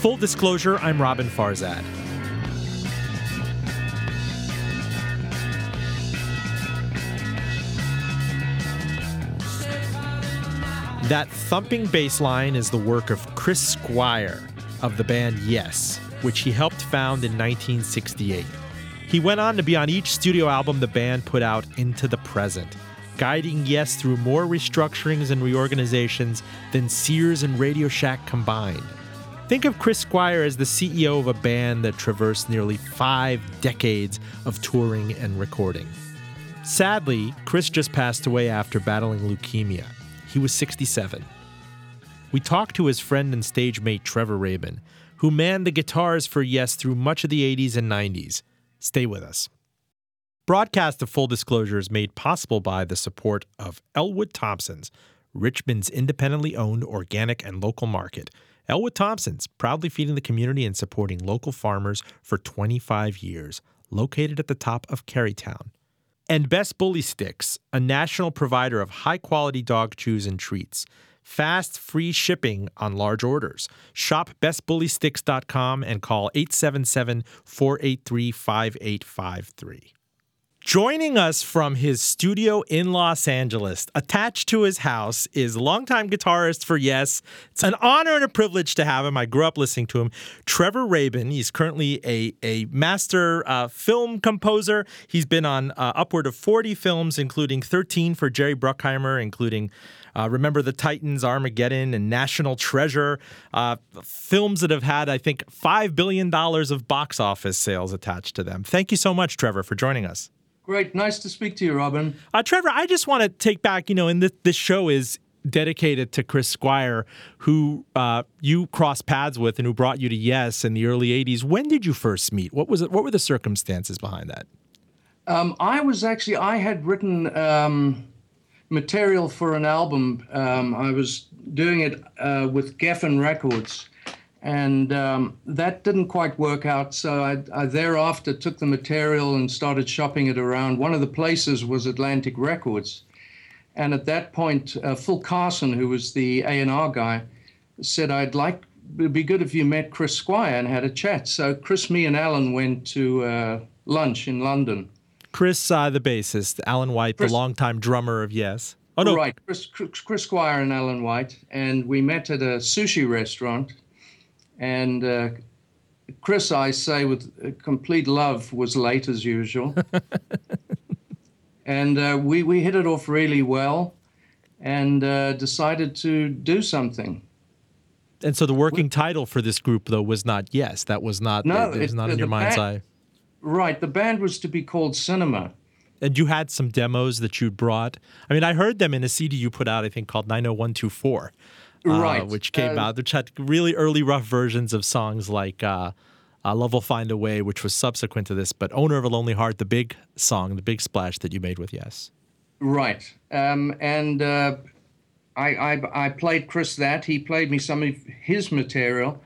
Full disclosure, I'm Roben Farzad. That thumping bass line is the work of Chris Squire of the band Yes, which he helped found in 1968. He went on to be on each studio album the band put out into the present, guiding Yes through more restructurings and reorganizations than Sears and Radio Shack combined. Think of Chris Squire as the CEO of a band that traversed nearly five decades of touring and recording. Sadly, Chris just passed away after battling leukemia. He was 67. We talked to his friend and stage mate Trevor Rabin, who manned the guitars for Yes through much of the 80s and 90s. Stay with us. Broadcast of Full Disclosure is made possible by the support of Elwood Thompson's, Richmond's independently owned organic and local market. Elwood Thompson's, proudly feeding the community and supporting local farmers for 25 years, located at the top of Carytown and Best Bully Sticks, a national provider of high quality dog chews and treats. Fast, free shipping on large orders. Shop bestbullysticks.com and call 877 483 5853. Joining us from his studio in Los Angeles, attached to his house, is longtime guitarist for Yes. It's an honor and a privilege to have him. I grew up listening to him. Trevor Rabin. He's currently a, a master uh, film composer. He's been on uh, upward of 40 films, including 13 for Jerry Bruckheimer, including uh, Remember the Titans, Armageddon, and National Treasure. Uh, films that have had, I think, $5 billion of box office sales attached to them. Thank you so much, Trevor, for joining us. Great. Nice to speak to you, Roben. Uh, Trevor, I just want to take back, you know, and this, this show is dedicated to Chris Squire, who uh, you crossed paths with and who brought you to Yes in the early 80s. When did you first meet? What was it? What were the circumstances behind that? Um, I was actually, I had written um, material for an album. Um, I was doing it uh, with Geffen Records and um, that didn't quite work out. So I, I, thereafter took the material and started shopping it around. One of the places was Atlantic Records, and at that point, uh, Phil Carson, who was the A and R guy, said, "I'd like it'd be good if you met Chris Squire and had a chat." So Chris, me, and Alan went to uh, lunch in London. Chris, uh, the bassist, Alan White, Chris, the longtime drummer of Yes. Oh no, right, Chris, Chris Squire and Alan White, and we met at a sushi restaurant and uh, Chris, I say with complete love, was late as usual. and uh, we, we hit it off really well and uh, decided to do something. And so the working title for this group, though, was not Yes. That was not, no, it, was not in your mind's band, eye. Right. The band was to be called Cinema. And you had some demos that you'd brought. I mean, I heard them in a CD you put out, I think, called 90124 uh, right. which came uh, out, which had really early rough versions of songs like uh, uh, Love Will Find a Way, which was subsequent to this, but Owner of a Lonely Heart, the big song, the big splash that you made with Yes. Right. Um, and uh, I, I, I played Chris that. He played me some of his material.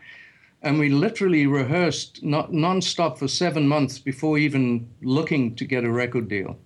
And we literally rehearsed not, nonstop for seven months before even looking to get a record deal.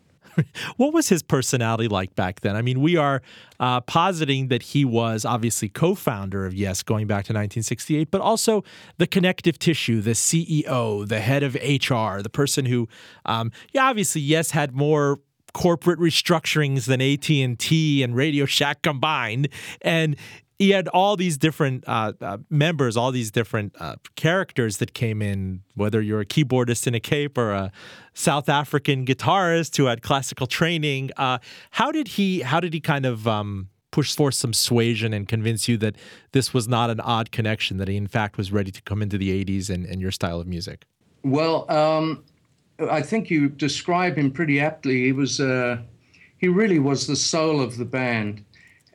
What was his personality like back then? I mean, we are uh, positing that he was obviously co founder of Yes going back to 1968, but also the connective tissue, the CEO, the head of HR, the person who, um, yeah, obviously, Yes had more corporate restructurings than AT&T and Radio Shack combined and he had all these different uh, uh, members, all these different uh, characters that came in. Whether you're a keyboardist in a cape or a South African guitarist who had classical training, uh, how did he? How did he kind of um, push forth some suasion and convince you that this was not an odd connection? That he in fact was ready to come into the '80s and, and your style of music. Well, um, I think you describe him pretty aptly. He was. Uh, he really was the soul of the band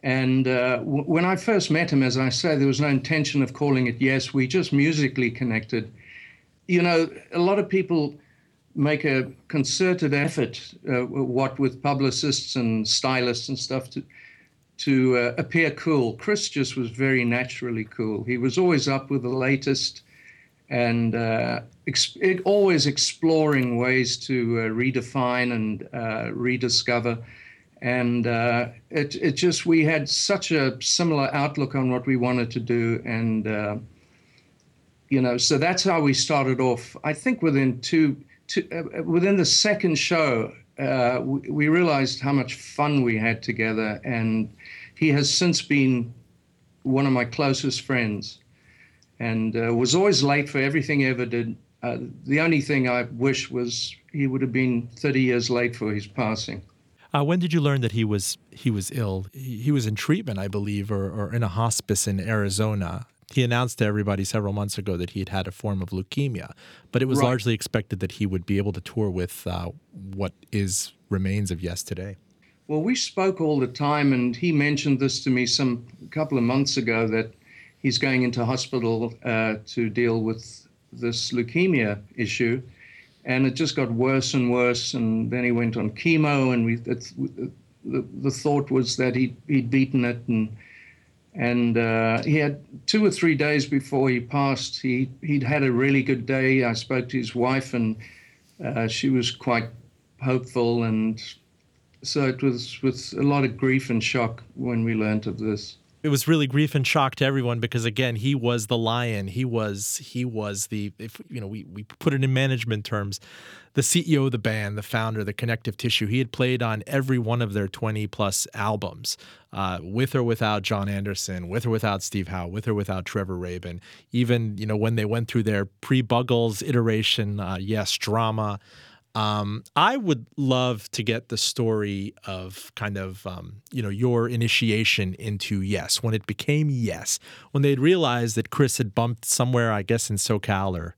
and uh, w- when I first met him, as I say, there was no intention of calling it Yes. We just musically connected. You know, a lot of people make a concerted effort, uh, what with publicists and stylists and stuff, to to uh, appear cool. Chris just was very naturally cool. He was always up with the latest and uh, always exploring ways to uh, redefine and uh, rediscover and uh, it it just we had such a similar outlook on what we wanted to do, and uh, you know, so that's how we started off. I think within two, two uh, within the second show, uh, we, we realized how much fun we had together, and he has since been one of my closest friends, and uh, was always late for everything he ever did. Uh, the only thing I wish was he would have been 30 years late for his passing. Uh, when did you learn that he was he was ill? He, he was in treatment, I believe, or, or in a hospice in Arizona. He announced to everybody several months ago that he had had a form of leukemia, but it was right. largely expected that he would be able to tour with uh, what is remains of Yes today. Well, we spoke all the time, and he mentioned this to me some couple of months ago that he's going into hospital uh, to deal with this leukemia issue and it just got worse and worse. And then he went on chemo, and we, the, the thought was that he'd, he'd beaten it, and and uh, he had two or three days before he passed. He he'd had a really good day. I spoke to his wife, and uh, she was quite hopeful, and so it was with a lot of grief and shock when we learned of this it was really grief and shock to everyone because again he was the lion. He was he was the if you know we, we put it in management terms the ceo of the band the founder the connective tissue. He had played on every one of their 20 plus albums uh, with or without jon anderson with or without steve howe with or without trevor rabin. Even you know when they went through their pre-buggles iteration uh, yes drama um, I would love to get the story of kind of um, you know your initiation into Yes when it became Yes when they'd realized that Chris had bumped somewhere I guess in SoCal or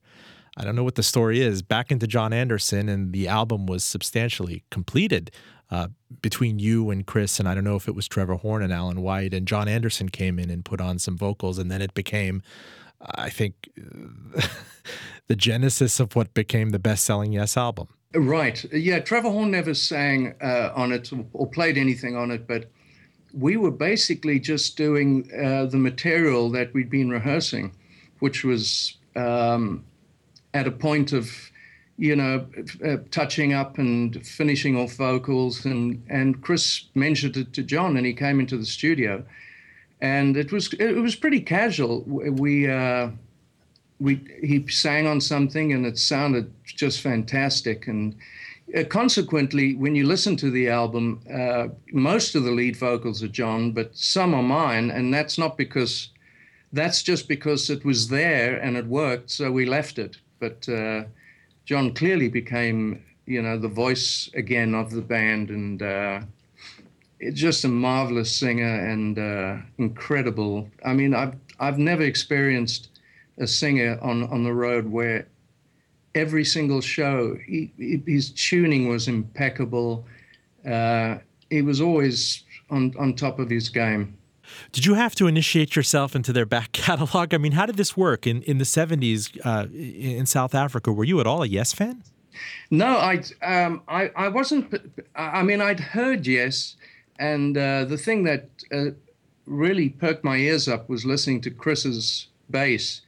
I don't know what the story is back into Jon Anderson and the album was substantially completed uh, between you and Chris and I don't know if it was Trevor Horn and Alan White and Jon Anderson came in and put on some vocals and then it became I think the genesis of what became the best-selling Yes album. Right. Yeah. Trevor Horn never sang uh, on it or played anything on it, but we were basically just doing uh, the material that we'd been rehearsing, which was um, at a point of, you know, uh, touching up and finishing off vocals. And, and Chris mentioned it to Jon, and he came into the studio, and it was it was pretty casual. We uh, we he sang on something and it sounded just fantastic. And uh, consequently when you listen to the album uh, most of the lead vocals are jon but some are mine. And that's not because that's just because it was there and it worked so we left it. But uh, jon clearly became you know the voice again of the band. And uh, it's just a marvelous singer and uh, incredible. I mean i've i've never experienced a singer on, on the road where every single show he, his tuning was impeccable. Uh, he was always on, on top of his game. Did you have to initiate yourself into their back catalog? I mean, how did this work in, in the 70s uh, in South Africa? Were you at all a Yes fan? No, I, um, I, I wasn't. I mean, I'd heard Yes, and uh, the thing that uh, really perked my ears up was listening to Chris's bass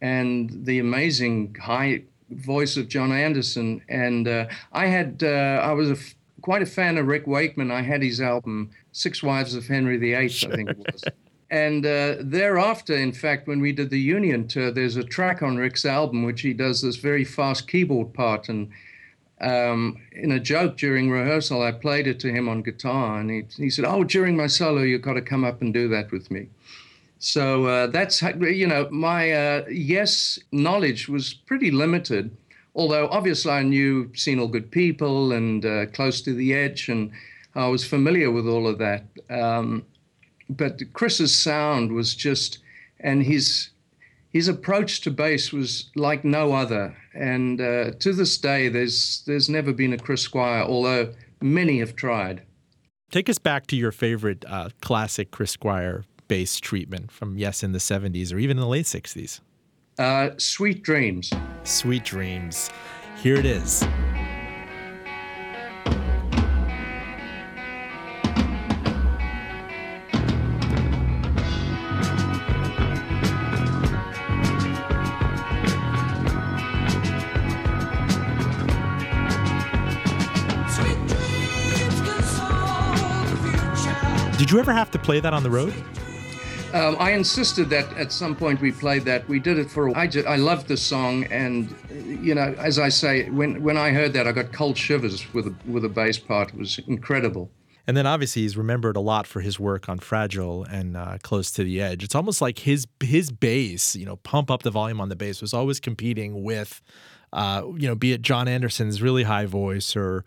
and the amazing high voice of Jon Anderson. And uh, I had, uh, I was a f- quite a fan of Rick Wakeman. I had his album, Six Wives of Henry VIII, sure. I think it was. And uh, thereafter, in fact, when we did the Union tour, there's a track on Rick's album which he does this very fast keyboard part. And um, in a joke during rehearsal, I played it to him on guitar, and he, he said, "Oh, during my solo, you've got to come up and do that with me." So uh, that's you know my uh, yes knowledge was pretty limited, although obviously I knew "Seen All Good People" and uh, "Close to the Edge," and I was familiar with all of that. Um, but Chris's sound was just, and his his approach to bass was like no other. And uh, to this day, there's there's never been a Chris Squire, although many have tried. Take us back to your favorite uh, classic Chris Squire bass treatment from Yes in the 70s or even in the late 60s? Uh, Sweet Dreams. Sweet Dreams. Here it is. Did you ever have to play that on the road? Um, I insisted that at some point we played that. We did it for. I just, I loved the song, and you know, as I say, when when I heard that, I got cold shivers with a, with a bass part. It was incredible. And then obviously he's remembered a lot for his work on Fragile and uh, Close to the Edge. It's almost like his his bass, you know, pump up the volume on the bass was always competing with, uh, you know, be it Jon Anderson's really high voice or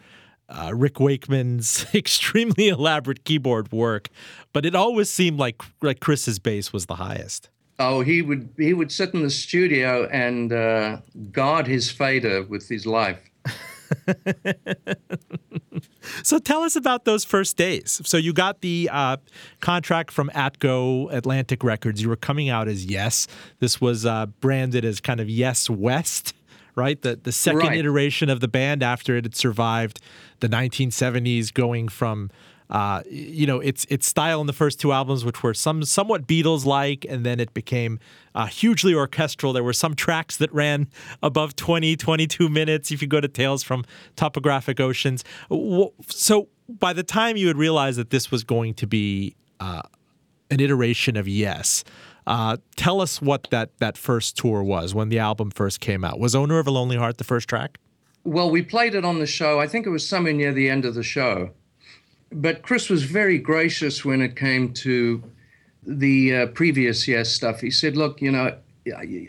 uh, Rick Wakeman's extremely elaborate keyboard work, but it always seemed like like Chris's bass was the highest. Oh, he would he would sit in the studio and uh, guard his fader with his life. so tell us about those first days. So you got the uh, contract from Atco Atlantic Records. You were coming out as Yes. This was uh, branded as kind of Yes West right? The the second right. iteration of the band after it had survived the 1970s, going from uh, you know its its style in the first two albums, which were some somewhat Beatles like, and then it became uh, hugely orchestral. There were some tracks that ran above 20, 22 minutes. If you go to Tales from Topographic Oceans, so by the time you had realized that this was going to be uh, an iteration of Yes. Uh, tell us what that that first tour was when the album first came out. Was "Owner of a Lonely Heart" the first track? Well, we played it on the show. I think it was somewhere near the end of the show. But Chris was very gracious when it came to the uh, previous Yes stuff. He said, "Look, you know,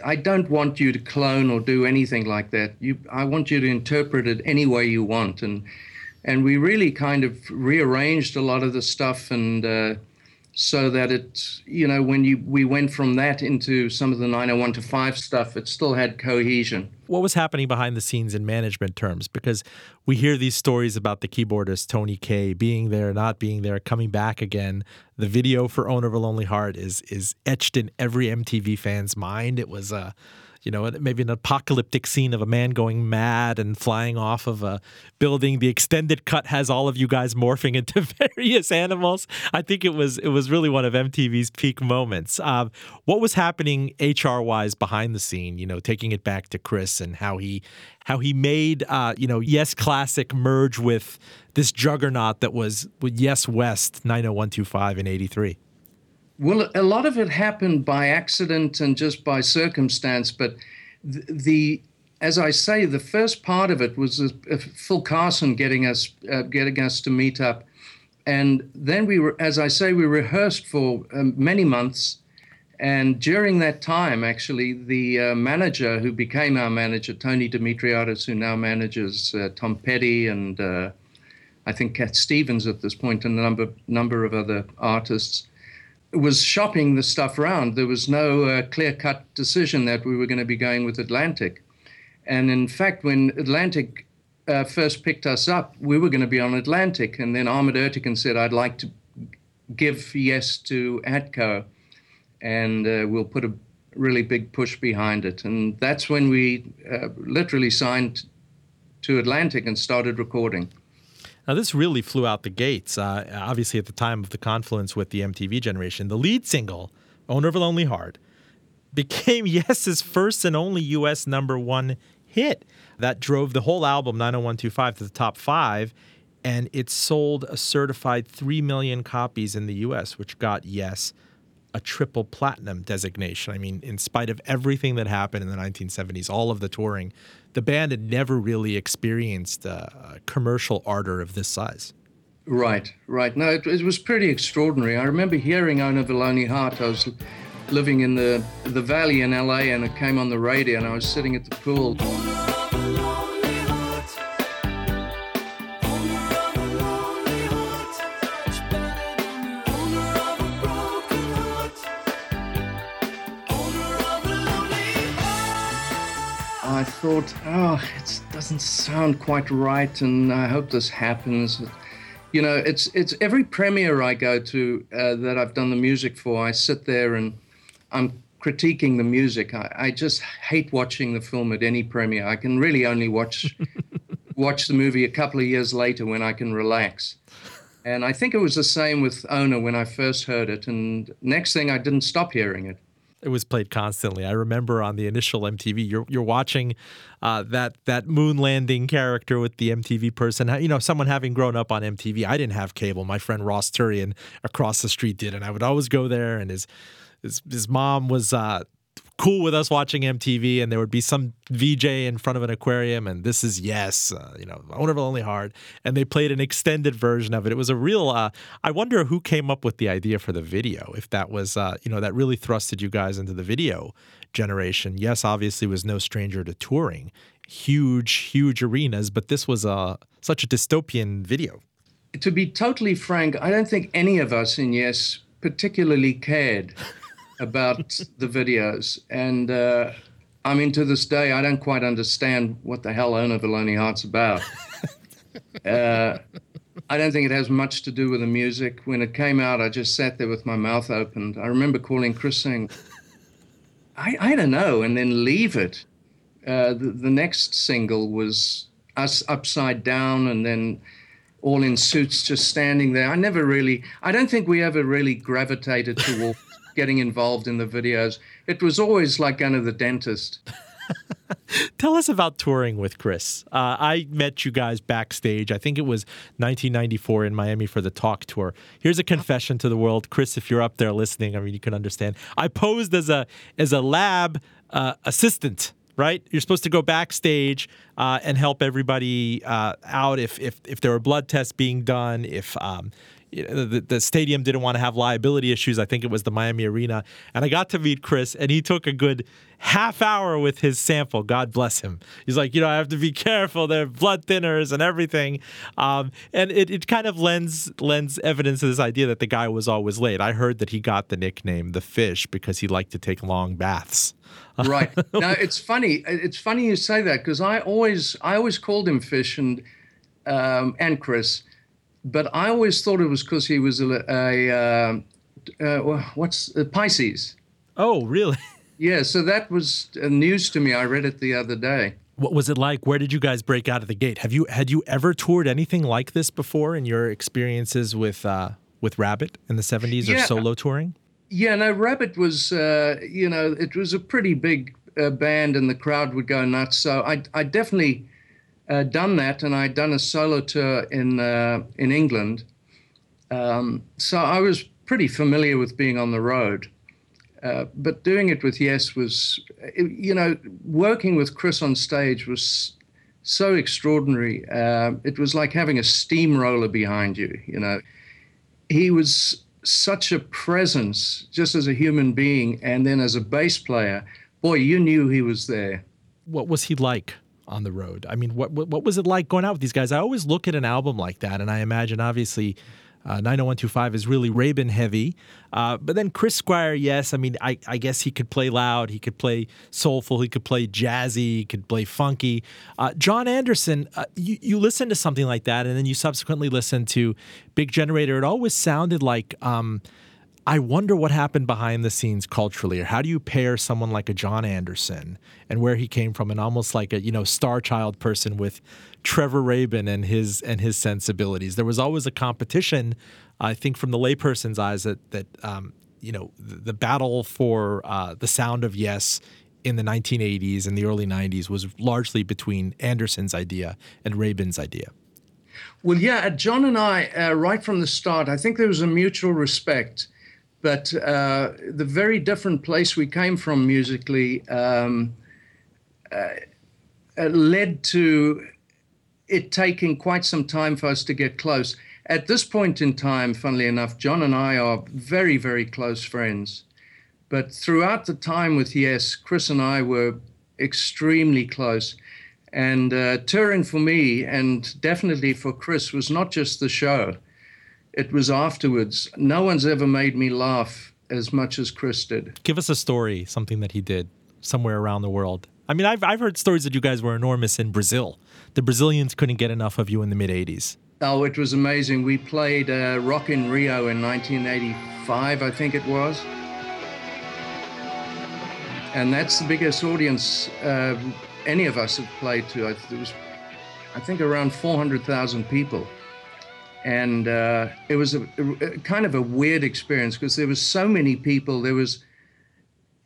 I don't want you to clone or do anything like that. You, I want you to interpret it any way you want." And and we really kind of rearranged a lot of the stuff and. Uh, so that it, you know, when you we went from that into some of the 901 to 5 stuff, it still had cohesion. What was happening behind the scenes in management terms? Because we hear these stories about the keyboardist Tony Kaye being there, not being there, coming back again. The video for Owner of a Lonely Heart is is etched in every MTV fan's mind. It was a uh, you know, maybe an apocalyptic scene of a man going mad and flying off of a building. The extended cut has all of you guys morphing into various animals. I think it was it was really one of MTV's peak moments. Uh, what was happening HR wise behind the scene? You know, taking it back to Chris and how he how he made uh, you know Yes Classic merge with this juggernaut that was Yes West 90125 in 83. Well, a lot of it happened by accident and just by circumstance, but the, the as I say, the first part of it was Phil Carson getting us uh, getting us to meet up, and then we were, as I say, we rehearsed for um, many months, and during that time, actually, the uh, manager who became our manager, Tony Dimitriadis, who now manages uh, Tom Petty and uh, I think Cat Stevens at this point, and a number number of other artists was shopping the stuff around. There was no uh, clear cut decision that we were going to be going with Atlantic. And in fact, when Atlantic uh, first picked us up, we were going to be on Atlantic. And then Ahmet Ertegun said, I'd like to give yes to Atco, and uh, we'll put a really big push behind it. And that's when we uh, literally signed to Atlantic and started recording. Now, this really flew out the gates. Uh, obviously, at the time of the confluence with the MTV generation, the lead single, Owner of a Lonely Heart, became Yes's first and only U.S. number one hit. That drove the whole album, 90125, to the top five, and it sold a certified 3 million copies in the U.S., which got Yes a triple platinum designation. I mean, in spite of everything that happened in the 1970s, all of the touring, the band had never really experienced a commercial ardor of this size. Right, right. No, it, it was pretty extraordinary. I remember hearing "Owner of a Lonely Heart." I was living in the the valley in LA, and it came on the radio, and I was sitting at the pool. Thought, oh, it doesn't sound quite right, and I hope this happens. You know, it's it's every premiere I go to uh, that I've done the music for. I sit there and I'm critiquing the music. I, I just hate watching the film at any premiere. I can really only watch watch the movie a couple of years later when I can relax. And I think it was the same with Owner when I first heard it. And next thing, I didn't stop hearing it it was played constantly. I remember on the initial MTV, you're you're watching uh, that that moon landing character with the MTV person. You know, someone having grown up on MTV. I didn't have cable. My friend Ross Turian across the street did, and I would always go there. And his his, his mom was uh, cool with us watching MTV, and there would be some VJ in front of an aquarium, and this is yes, uh, you know, Owner of Lonely Heart, and they played an extended version of it. It was a real. Uh, I wonder who came up with the idea for the video. If that was, uh, you know, that really thrusted you guys into the video generation. Yes, obviously was no stranger to touring, huge, huge arenas, but this was a uh, such a dystopian video. To be totally frank, I don't think any of us in Yes particularly cared about the videos. And uh, I mean, to this day, I don't quite understand what the hell Owner of a Lonely Heart's about. uh, I don't think it has much to do with the music. When it came out, I just sat there with my mouth open. I remember calling Chris saying, I, I don't know, and then leave it. Uh, the, the next single was us upside down, and then all in suits just standing there. I never really, I don't think we ever really gravitated towards getting involved in the videos. It was always like going to the dentist. Tell us about touring with Chris. Uh, I met you guys backstage. I think it was 1994 in Miami for the Talk Tour. Here's a confession to the world, Chris. If you're up there listening, I mean, you can understand. I posed as a as a lab uh, assistant right? You're supposed to go backstage uh, and help everybody uh, out if, if if there were blood tests being done, if um, the, the stadium didn't want to have liability issues. I think it was the Miami Arena. And I got to meet Chris, and he took a good half hour with his sample. God bless him. He's like, you know, I have to be careful. They're blood thinners and everything. Um, and it, it kind of lends lends evidence to this idea that the guy was always late. I heard that he got the nickname the fish because he liked to take long baths. right. Now it's funny. It's funny you say that because I always I always called him fish and um, and Chris but I always thought it was because he was a, a uh, uh, what's uh, Pisces. Oh, really? Yeah. So that was uh, news to me. I read it the other day. What was it like? Where did you guys break out of the gate? Have you had you ever toured anything like this before in your experiences with uh, with Rabbitt in the seventies or solo touring? Yeah, no, Rabbitt was uh, you know it was a pretty big uh, band and the crowd would go nuts. So I I definitely done that, and I'd done a solo tour in uh, in England. Um, so I was pretty familiar with being on the road. Uh, but doing it with Yes was, you know, working with Chris on stage was so extraordinary. Uh, it was like having a steamroller behind you, you know. He was such a presence just as a human being and then as a bass player. Boy, you knew he was there. What was he like? On the road. I mean, what, what, what was it like going out with these guys? I always look at an album like that, and I imagine obviously. Uh, 90125 is really Rabin heavy. Uh, but then Chris Squire, yes, I mean, I, I, guess he could play loud, he could play soulful, he could play jazzy, he could play funky. Uh, Jon Anderson, uh, you, you listen to something like that, and then you subsequently listen to Big Generator. It always sounded like. Um, I wonder what happened behind the scenes culturally, or how do you pair someone like a Jon Anderson and where he came from, and almost like a you know star child person with Trevor Rabin and his and his sensibilities. There was always a competition, I think, from the layperson's eyes that that um, you know the, the battle for uh, the sound of yes in the 1980s and the early 90s was largely between Anderson's idea and Rabin's idea. Well, yeah, Jon and I, uh, right from the start, I think there was a mutual respect but uh, the very different place we came from musically um, uh, uh, led to it taking quite some time for us to get close. At this point in time, funnily enough, Jon and I are very, very close friends. But throughout the time with Yes, Chris and I were extremely close. And uh, touring for me, and definitely for Chris, was not just the show it was afterwards. No one's ever made me laugh as much as Chris did. Give us a story, something that he did somewhere around the world. I mean, I've, I've heard stories that you guys were enormous in Brazil. The Brazilians couldn't get enough of you in the mid 80s. Oh, it was amazing. We played uh, Rock in Rio in 1985, I think it was. And that's the biggest audience uh, any of us have played to. It was, I think, around 400,000 people and uh, it was a, a, kind of a weird experience because there was so many people. There was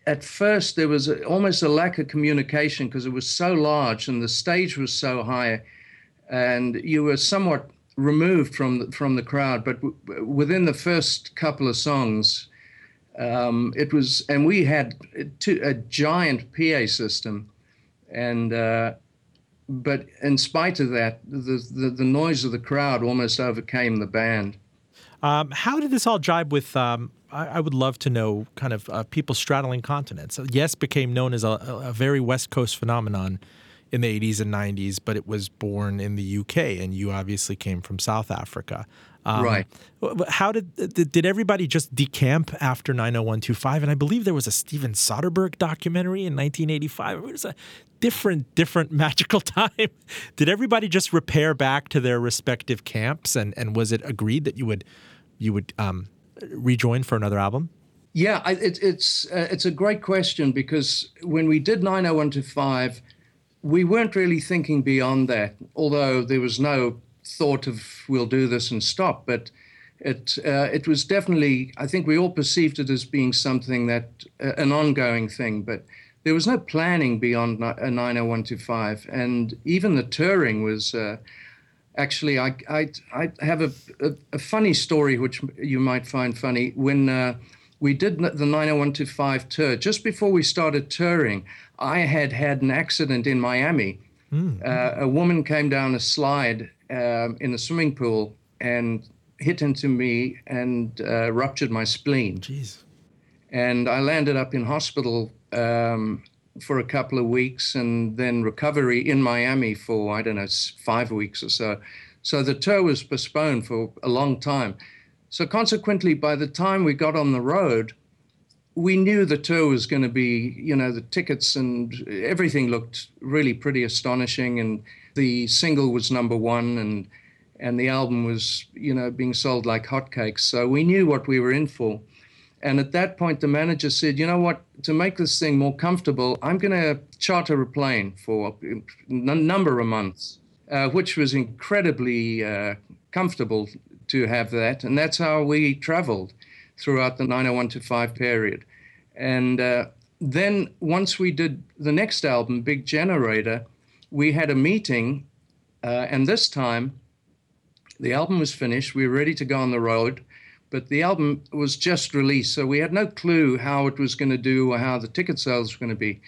at first there was a, almost a lack of communication because it was so large and the stage was so high, and you were somewhat removed from the, from the crowd. But w- within the first couple of songs, Um, it was, and we had two, a giant PA system, and uh, but in spite of that, the, the, the noise of the crowd almost overcame the band. Um, how did this all jibe with? Um, I, I, would love to know kind of uh, people straddling continents. Yes became known as a, a, very West Coast phenomenon in the 80s and 90s, but it was born in the UK, and you obviously came from South Africa. Um, right. How did did everybody just decamp after 90125? And I believe there was a Steven Soderbergh documentary in 1985. It was a different, different magical time. did everybody just repair back to their respective camps? And, and was it agreed that you would you would um, rejoin for another album? Yeah, I, it, it's uh, it's a great question because when we did 90125, we weren't really thinking beyond that. Although there was no thought of we'll do this and stop, but it uh, it was definitely I think we all perceived it as being something that uh, an ongoing thing, but there was no planning beyond a 90125, and even the touring was. Uh, actually, I, I, I have a, a, a, funny story which you might find funny. When uh, we did the 90125 tour, just before we started touring, I had had an accident in Miami. Mm. Uh, a woman came down a slide um, in a swimming pool and hit into me and uh, ruptured my spleen. Jeez. And I landed up in hospital um, for a couple of weeks and then recovery in Miami for, I don't know, five weeks or so. So the tour was postponed for a long time. So consequently, by the time we got on the road, we knew the tour was going to be, you know, the tickets and everything looked really pretty astonishing. And the single was number one and and the album was, you know, being sold like hotcakes. So we knew what we were in for. And at that point, the manager said, you know what, to make this thing more comfortable, I'm going to charter a plane for a number of months, uh, which was incredibly uh, comfortable to have that. And that's how we traveled throughout the 90125 period. And uh, then once we did the next album, Big Generator, we had a meeting. Uh, and this time, the album was finished. We were ready to go on the road but the album was just released, so we had no clue how it was going to do or how the ticket sales were going to be.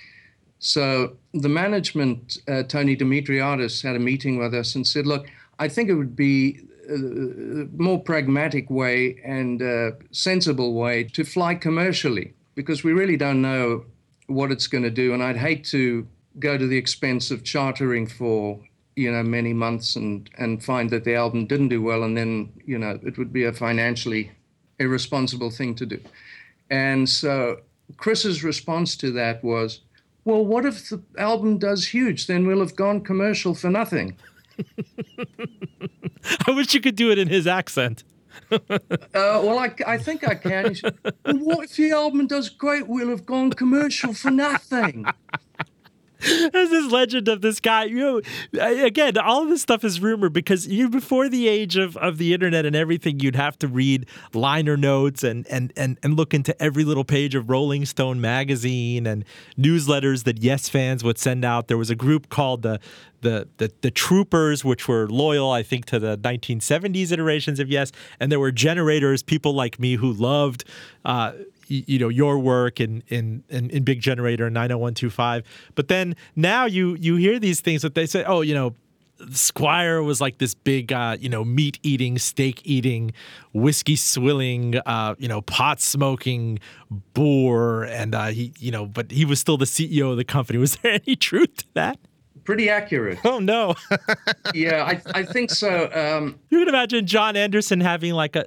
So the management, uh, Tony Dimitriadis, had a meeting with us and said, "Look, I think it would be a more pragmatic way and a sensible way to fly commercially because we really don't know what it's going to do, and I'd hate to go to the expense of chartering for." You know many months and and find that the album didn't do well and then you know it would be a financially irresponsible thing to do and so chris's response to that was well what if the album does huge then we'll have gone commercial for nothing i wish you could do it in his accent uh, well, I, I think I can. Well, what if the album does great? We'll have gone commercial for nothing. There's this legend of this guy. You know, again, all this stuff is rumor because you before the age of, of the internet and everything, you'd have to read liner notes and, and and and look into every little page of Rolling Stone magazine and newsletters that Yes fans would send out. There was a group called the the, the the troopers, which were loyal, I think, to the 1970s iterations of Yes, and there were generators, people like me who loved, uh, you know, your work in in in, in Big Generator and 90125. But then now you you hear these things that they say, oh, you know. Squire was like this big, uh, you know, meat eating, steak eating, whiskey swilling, uh, you know, pot smoking boor, and uh, he, you know, but he was still the CEO of the company. Was there any truth to that? Pretty accurate. Oh no. yeah, I, I think so. Um, you can imagine Jon Anderson having like a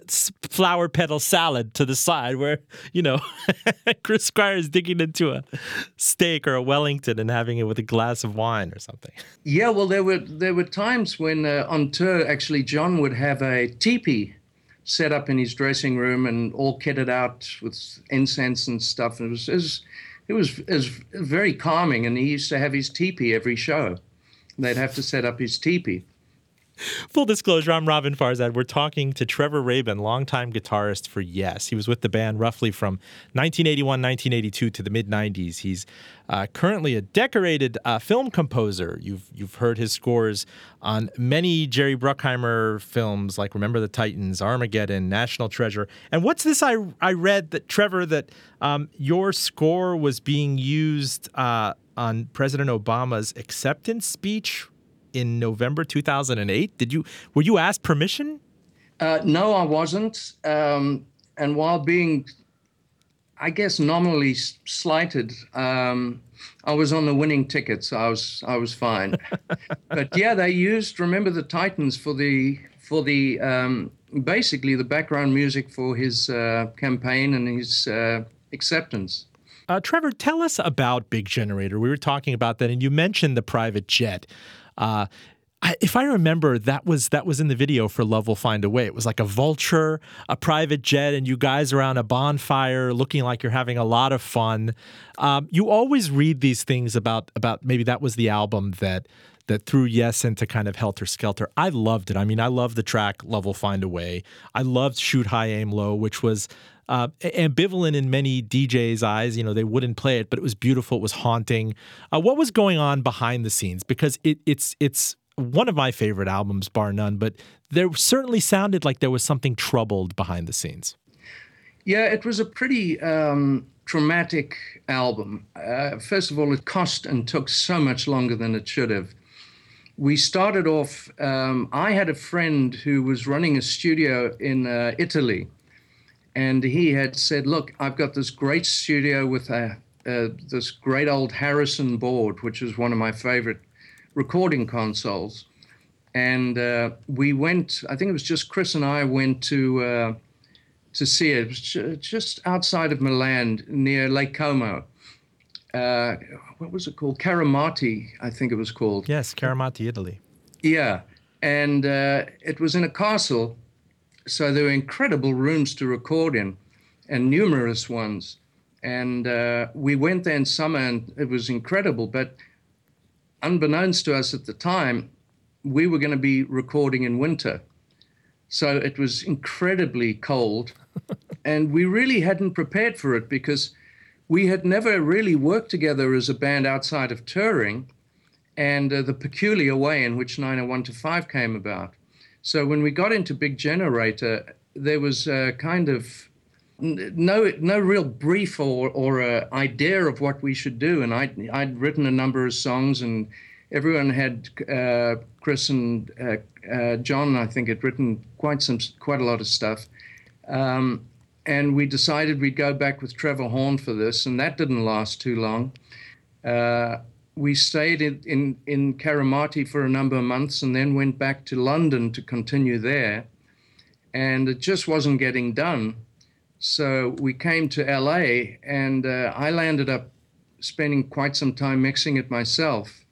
flower petal salad to the side, where you know Chris Squire is digging into a steak or a Wellington and having it with a glass of wine or something. Yeah, well, there were there were times when uh, on tour, actually, Jon would have a teepee set up in his dressing room and all kitted out with incense and stuff. And it was, it was it was, it was very calming. And he used to have his teepee every show. They'd have to set up his teepee. Full disclosure, I'm Roben Farzad. We're talking to Trevor Rabin, longtime guitarist for Yes. He was with the band roughly from 1981, 1982 to the mid 90s. He's uh, currently a decorated uh, film composer. You've you've heard his scores on many Jerry Bruckheimer films like Remember the Titans, Armageddon, National Treasure. And what's this? I I read that Trevor that um, your score was being used uh, on President Obama's acceptance speech in November 2008. Did you were you asked permission? Uh, no, I wasn't. Um, and while being, I guess, nominally slighted, um, I was on the winning ticket, so I was I was fine. but yeah, they used "Remember the Titans" for the for the um, basically the background music for his uh, campaign and his uh, acceptance. Uh, Trevor, tell us about Big Generator. We were talking about that, and you mentioned the private jet. Uh, I, if I remember, that was that was in the video for Love Will Find a Way. It was like a vulture, a private jet, and you guys around a bonfire, looking like you're having a lot of fun. Um, you always read these things about about maybe that was the album that that threw Yes into kind of helter skelter. I loved it. I mean, I love the track Love Will Find a Way. I loved Shoot High, Aim Low, which was uh, ambivalent in many DJs' eyes. You know, they wouldn't play it, but it was beautiful. It was haunting. Uh, what was going on behind the scenes? Because it, it's it's one of my favorite albums, bar none. But there certainly sounded like there was something troubled behind the scenes. Yeah, it was a pretty um, traumatic album. Uh, first of all, it cost and took so much longer than it should have. We started off. Um, I had a friend who was running a studio in uh, Italy and he had said, "Look, I've got this great studio with a, uh, this great old Harrison board, which is one of my favorite recording consoles." And uh, we went. I think it was just Chris and I went to uh, to see it. It was just outside of Milan, near Lake Como. Uh, what was it called? Carimate, I think it was called. Yes, Carimate, Italy. Yeah, and uh, it was in a castle so there were incredible rooms to record in and numerous ones. And uh, we went there in summer and it was incredible. But unbeknownst to us at the time, we were going to be recording in winter. So it was incredibly cold. and we really hadn't prepared for it because we had never really worked together as a band outside of touring and uh, the peculiar way in which 901 to 5 came about. So when we got into Big Generator, there was a kind of no no real brief or or idea of what we should do, and I I'd written a number of songs, and everyone had uh, Chris and uh, uh, Jon I think had written quite some quite a lot of stuff. Um, and we decided we'd go back with Trevor Horn for this, and that didn't last too long. We stayed in, in, in Carimate for a number of months and then went back to London to continue there. And it just wasn't getting done. So we came to LA and uh, I landed up spending quite some time mixing it myself.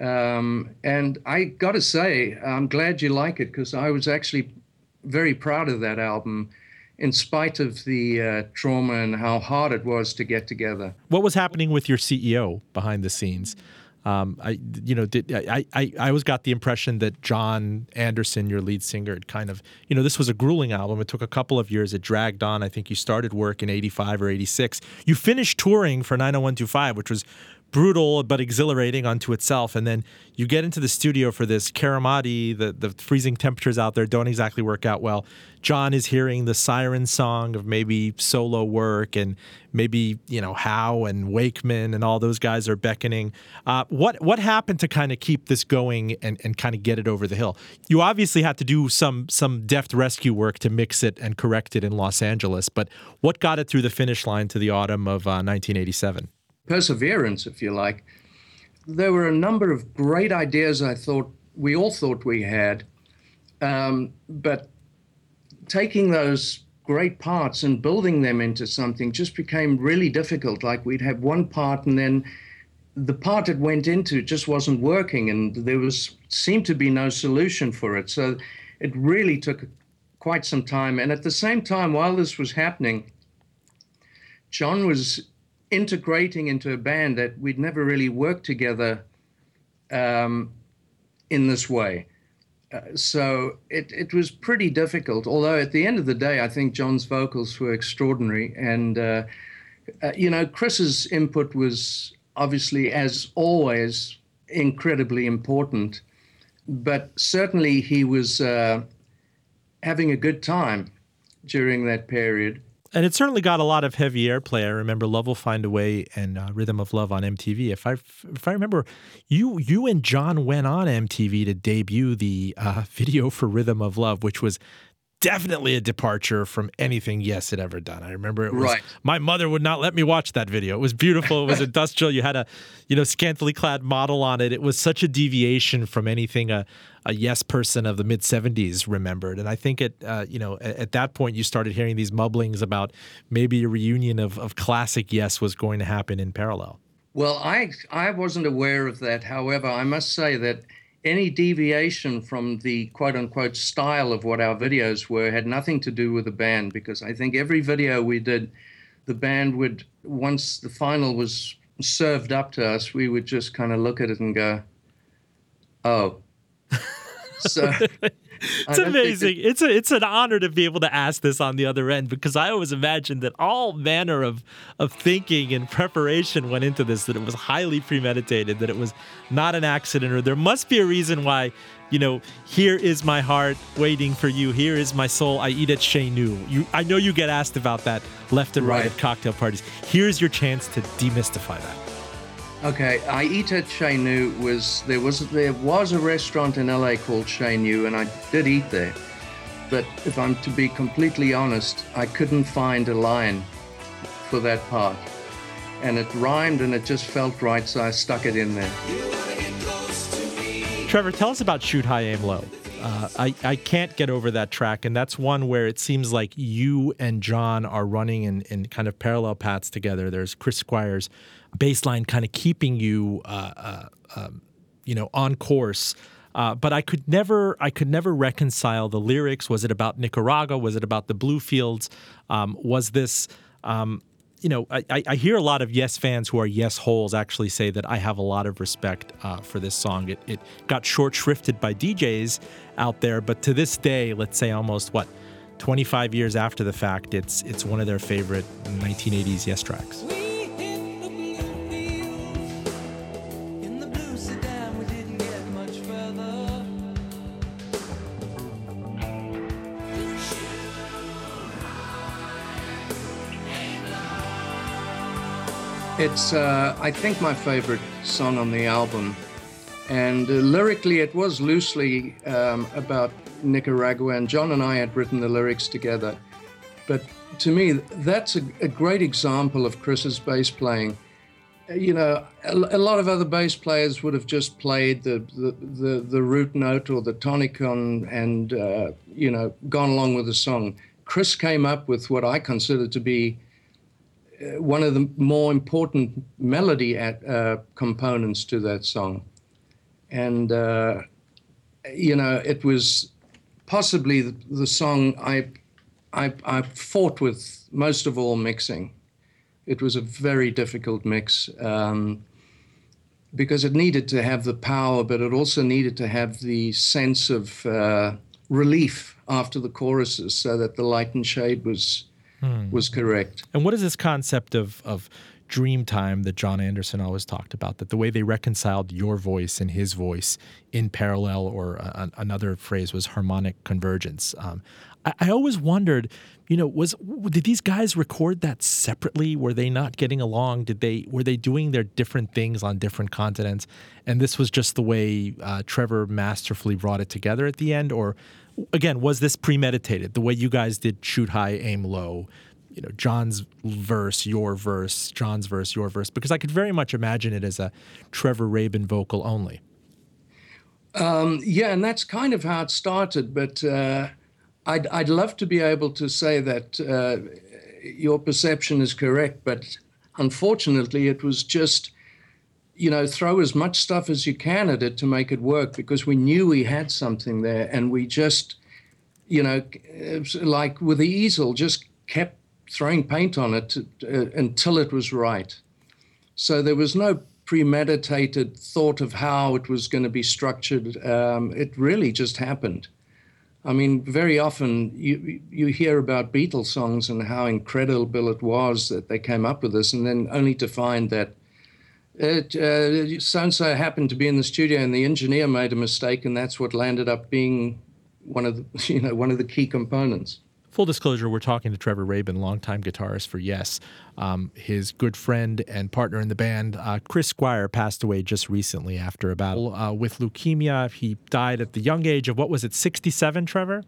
Um, and I got to say, I'm glad you like it because I was actually very proud of that album in spite of the uh, trauma and how hard it was to get together. What was happening with your CEO behind the scenes? Um, I, you know, did, I, I, I always got the impression that Jon Anderson, your lead singer, had kind of, you know, this was a grueling album. It took a couple of years. It dragged on. I think you started work in 85 or 86. You finished touring for 90125, which was brutal but exhilarating unto itself. And then you get into the studio for this Carimate, the, the freezing temperatures out there don't exactly work out well. Jon is hearing the siren song of maybe solo work and maybe, you know, Howe and Wakeman and all those guys are beckoning. Uh, what what happened to kind of keep this going and, and kind of get it over the hill? You obviously had to do some some deft rescue work to mix it and correct it in Los Angeles, but what got it through the finish line to the autumn of uh, 1987? Perseverance, if you like. There were a number of great ideas I thought we all thought we had, um, but taking those great parts and building them into something just became really difficult. Like we'd have one part and then the part it went into just wasn't working and there was seemed to be no solution for it. So it really took quite some time. And at the same time, while this was happening, Jon was integrating into a band that we'd never really worked together um, in this way. Uh, so it, it was pretty difficult. Although at the end of the day, I think Jon's vocals were extraordinary. And, uh, uh, you know, Chris's input was obviously, as always, incredibly important. But certainly he was uh, having a good time during that period and it certainly got a lot of heavy airplay. I remember "Love Will Find a Way" and uh, "Rhythm of Love" on MTV. If I if I remember, you you and Jon went on MTV to debut the uh, video for "Rhythm of Love," which was definitely a departure from anything Yes had ever done. I remember it was right. my mother would not let me watch that video. It was beautiful. It was industrial. You had a, you know, scantily clad model on it. It was such a deviation from anything a, a Yes person of the mid 70s remembered. And I think at, uh, you know, at, at, that point you started hearing these mumblings about maybe a reunion of, of classic Yes was going to happen in parallel. Well, I I wasn't aware of that. However, I must say that any deviation from the quote unquote style of what our videos were had nothing to do with the band because I think every video we did, the band would, once the final was served up to us, we would just kind of look at it and go, oh. so it's amazing. It's a it's an honor to be able to ask this on the other end because I always imagined that all manner of of thinking and preparation went into this. That it was highly premeditated. That it was not an accident, or there must be a reason why. You know, here is my heart waiting for you. Here is my soul. I eat at Chez Nous. You, I know you get asked about that left and right, right at cocktail parties. Here's your chance to demystify that. Okay, I eat at Nous was there was there was a restaurant in LA called Nous, and I did eat there. But if I'm to be completely honest, I couldn't find a line for that part, and it rhymed and it just felt right, so I stuck it in there. Trevor, tell us about Shoot High Aim Low. Uh, I, I can't get over that track, and that's one where it seems like you and Jon are running in, in kind of parallel paths together. There's Chris Squire's bass line kind of keeping you, uh, uh, um, you know, on course. Uh, but I could never, I could never reconcile the lyrics. Was it about Nicaragua? Was it about the blue fields? Um, was this, um, you know, I, I, hear a lot of Yes fans who are Yes holes actually say that I have a lot of respect uh, for this song. It, it got short shrifted by DJs out there, but to this day, let's say almost what 25 years after the fact, it's it's one of their favorite 1980s Yes tracks. It's, uh, I think, my favorite song on the album. And uh, lyrically, it was loosely um, about Nicaragua, and Jon and I had written the lyrics together. But to me, that's a, a great example of Chris's bass playing. You know, a, a, lot of other bass players would have just played the the, the, the root note or the tonicon and, uh, you know, gone along with the song. Chris came up with what I consider to be one of the more important melody at, uh, components to that song. And, uh, you know, it was possibly the, the song I, I, I, fought with most of all mixing. It was a very difficult mix um, because it needed to have the power, but it also needed to have the sense of uh, relief after the choruses so that the light and shade was hmm. was correct. And what is this concept of of dream time that Jon Anderson always talked about? That the way they reconciled your voice and his voice in parallel, or another phrase was harmonic convergence. Um, I, I always wondered you know was did these guys record that separately were they not getting along did they were they doing their different things on different continents and this was just the way uh, trevor masterfully brought it together at the end or again, was this premeditated? The way you guys did shoot high, aim low, you know, Jon's verse, your verse, Jon's verse, your verse, because I could very much imagine it as a Trevor Rabin vocal only. Um, yeah, and that's kind of how it started. But uh, I'd, I'd love to be able to say that uh, your perception is correct. But unfortunately, it was just you know, throw as much stuff as you can at it to make it work because we knew we had something there and we just, you know, like with the easel, just kept throwing paint on it to, uh, until it was right. So there was no premeditated thought of how it was going to be structured. Um, it really just happened. I mean, very often you you hear about Beatles songs and how incredible it was that they came up with this, and then only to find that it so and so happened to be in the studio and the engineer made a mistake, and that's what landed up being one of the you know one of the key components. Full disclosure, we're talking to Trevor Rabin, longtime guitarist for Yes. Um, his good friend and partner in the band, uh, Chris Squire, passed away just recently after a battle uh, with leukemia. He died at the young age of, what was it, 67, Trevor?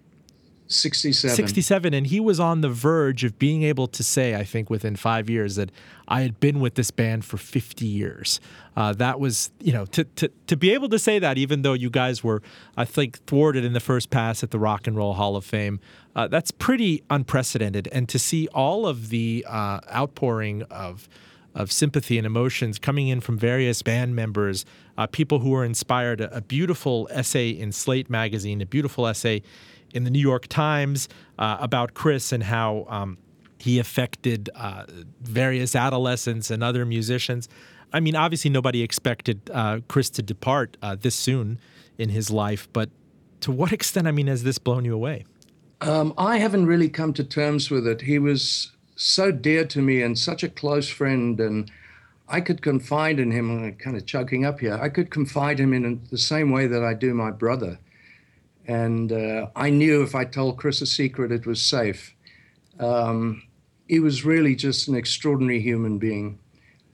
67. 67. And he was on the verge of being able to say, I think within five years, that I had been with this band for 50 years. Uh, that was, you know, to, to, to be able to say that, even though you guys were, I think, thwarted in the first pass at the Rock and Roll Hall of Fame, uh, that's pretty unprecedented. And to see all of the uh, outpouring of, of sympathy and emotions coming in from various band members, uh, people who were inspired. A, a, beautiful essay in Slate magazine, a beautiful essay in the New York Times uh, about Chris and how um, he affected uh, various adolescents and other musicians. I mean, obviously, nobody expected uh, Chris to depart uh, this soon in his life, but to what extent, I mean, has this blown you away? Um, I haven't really come to terms with it. He was so dear to me and such a close friend, and I could confide in him. I'm kind of choking up here. I could confide in him in the same way that I do my brother. And uh, I knew if I told Chris a secret, it was safe. Um, he was really just an extraordinary human being.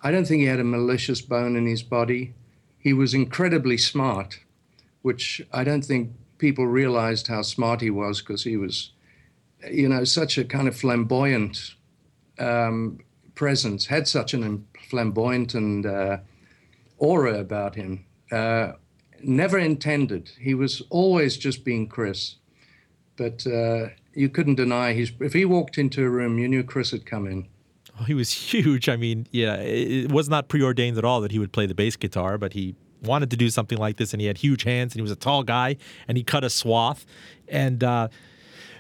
I don't think he had a malicious bone in his body. He was incredibly smart, which I don't think people realized how smart he was because he was, you know, such a kind of flamboyant um, presence, had such an flamboyant and uh, aura about him. Uh, never intended. He was always just being Chris. But uh, you couldn't deny his. If he walked into a room, you knew Chris had come in. Oh, he was huge. I mean, yeah, it was not preordained at all that he would play the bass guitar, but he wanted to do something like this, and he had huge hands, and he was a tall guy, and he cut a swath, and. Uh,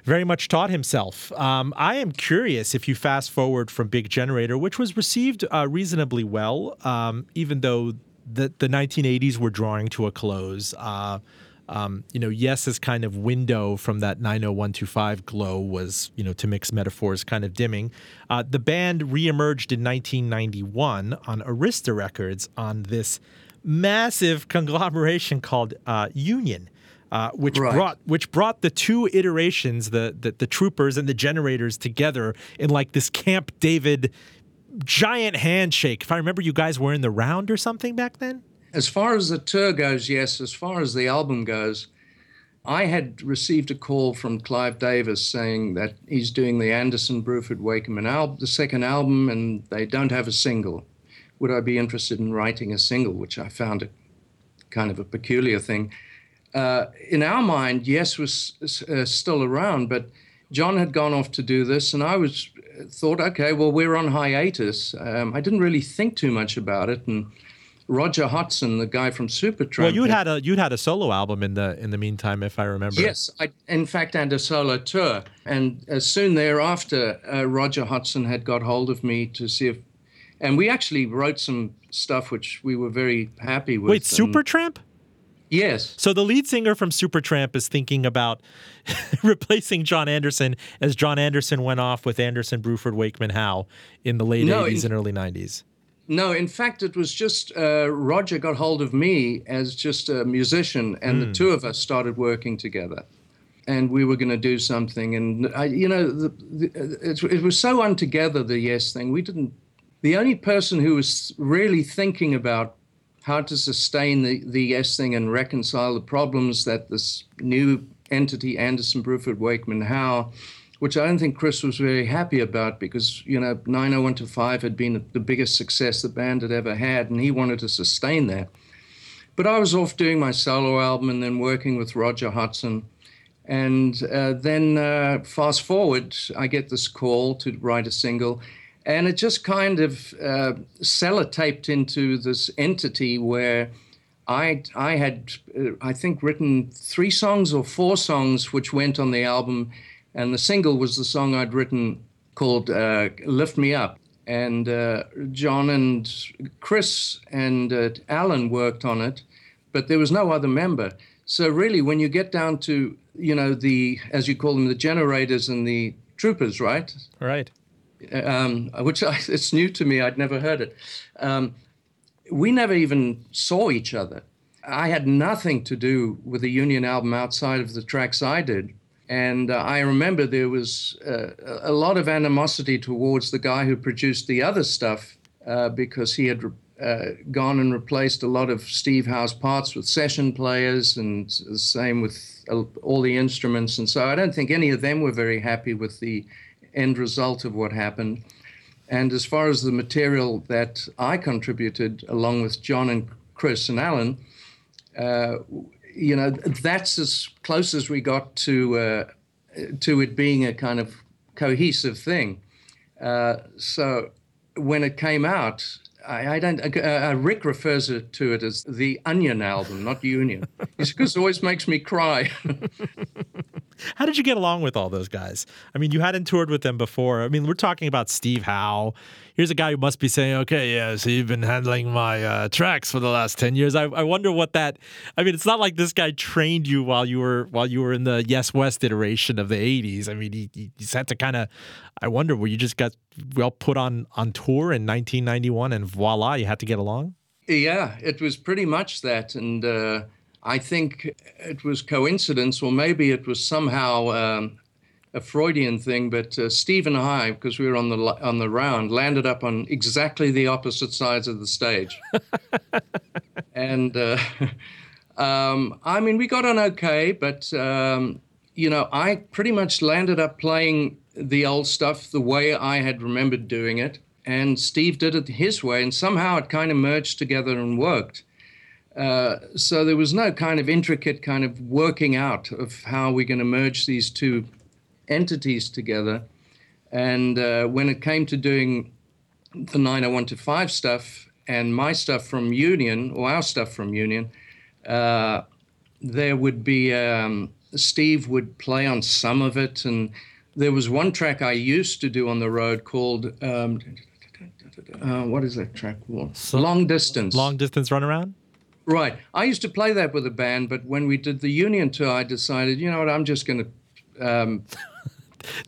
very much taught himself. Um, I am curious if you fast forward from Big Generator, which was received uh, reasonably well, um, even though the the 1980s were drawing to a close. Uh, um, you know, Yes's kind of window from that 90125 glow was, you know, to mix metaphors, kind of dimming. Uh, the band reemerged in 1991 on Arista Records on this massive conglomeration called uh, Union. Uh, which right. brought which brought the two iterations, the, the the troopers and the generators together in like this Camp David giant handshake. If I remember, you guys were in the round or something back then. As far as the tour goes, yes. As far as the album goes, I had received a call from Clive Davis saying that he's doing the Anderson Bruford Wakeman album, the second album, and they don't have a single. Would I be interested in writing a single? Which I found a kind of a peculiar thing. Uh, in our mind, yes was uh, still around, but Jon had gone off to do this, and I was thought, okay, well, we're on hiatus. Um, I didn't really think too much about it, and Roger Hodgson, the guy from Supertramp. Well, you'd had a you'd had a solo album in the in the meantime, if I remember. Yes, I, in fact, and a solo tour. And uh, soon thereafter, uh, Roger Hodgson had got hold of me to see if, and we actually wrote some stuff which we were very happy with. Wait, Supertramp? Yes. So the lead singer from Supertramp is thinking about replacing Jon Anderson as Jon Anderson went off with Anderson, Bruford, Wakeman, Howe in the late no, 80s in, and early 90s. No, in fact, it was just uh, Roger got hold of me as just a musician, and mm. the hmm. two of us started working together. And we were going to do something. And, I, you know, the, the, it, it was so untogether, the Yes thing. We didn't, the only person who was really thinking about how to sustain the, the yes thing and reconcile the problems that this new entity, Anderson, Bruford, Wakeman, Howe, which I don't think Chris was very happy about because, you know, 90125 had been the biggest success the band had ever had, and he wanted to sustain that. But I was off doing my solo album and then working with Roger Hodgson. And uh, then uh, fast forward, I get this call to write a single and it just kind of uh, sellotaped into this entity where I I had uh, I think written three songs or four songs which went on the album, and the single was the song I'd written called uh, "Lift Me Up." and uh, Jon and Chris and uh, Alan worked on it, but there was no other member. So really, when you get down to you know the as you call them the generators and the troopers, right? Right. Um, which I, it's new to me. I'd never heard it. Um, we never even saw each other. I had nothing to do with the Union album outside of the tracks I did. And uh, I remember there was uh, a lot of animosity towards the guy who produced the other stuff uh, because he had uh, gone and replaced a lot of Steve Howe's parts with session players and the same with uh, all the instruments. And so I don't think any of them were very happy with the end result of what happened. And as far as the material that I contributed, along with Jon and Chris and Alan, uh, you know, that's as close as we got to uh, to it being a kind of cohesive thing. Uh, so when it came out, I, I don't. Uh, uh Rick refers to it as the Onion album, not Union. because it always makes me cry. How did you get along with all those guys? I mean, you hadn't toured with them before. I mean, we're talking about Steve Howe. Here's a guy who must be saying, okay, yeah, so you've been handling my uh, tracks for the last 10 years. I, I wonder what that, I mean, it's not like this guy trained you while you were, while you were in the Yes West iteration of the 80s. I mean, he, he had to kind of, I wonder, where you just got well put on, on tour in 1991 and voila, you had to get along? Yeah, it was pretty much that. And, uh, I think it was coincidence, or maybe it was somehow um, a Freudian thing. But uh, Steve and I, because we were on the on the round, landed up on exactly the opposite sides of the stage, and uh, um, I mean, we got on okay, but um, you know, I pretty much landed up playing the old stuff the way I had remembered doing it, and Steve did it his way, and somehow it kind of merged together and worked. Uh, so there was no kind of intricate kind of working out of how we're going to merge these two entities together. And uh, when it came to doing the 901 to 5 stuff and my stuff from Union, or our stuff from Union, uh, there would be um, Steve would play on some of it. And there was one track I used to do on the road called. Um, uh, what is that track called? So, long distance. Long distance runaround. Right. I used to play that with a band, but when we did the Union tour, I decided, you know what, I'm just going to um,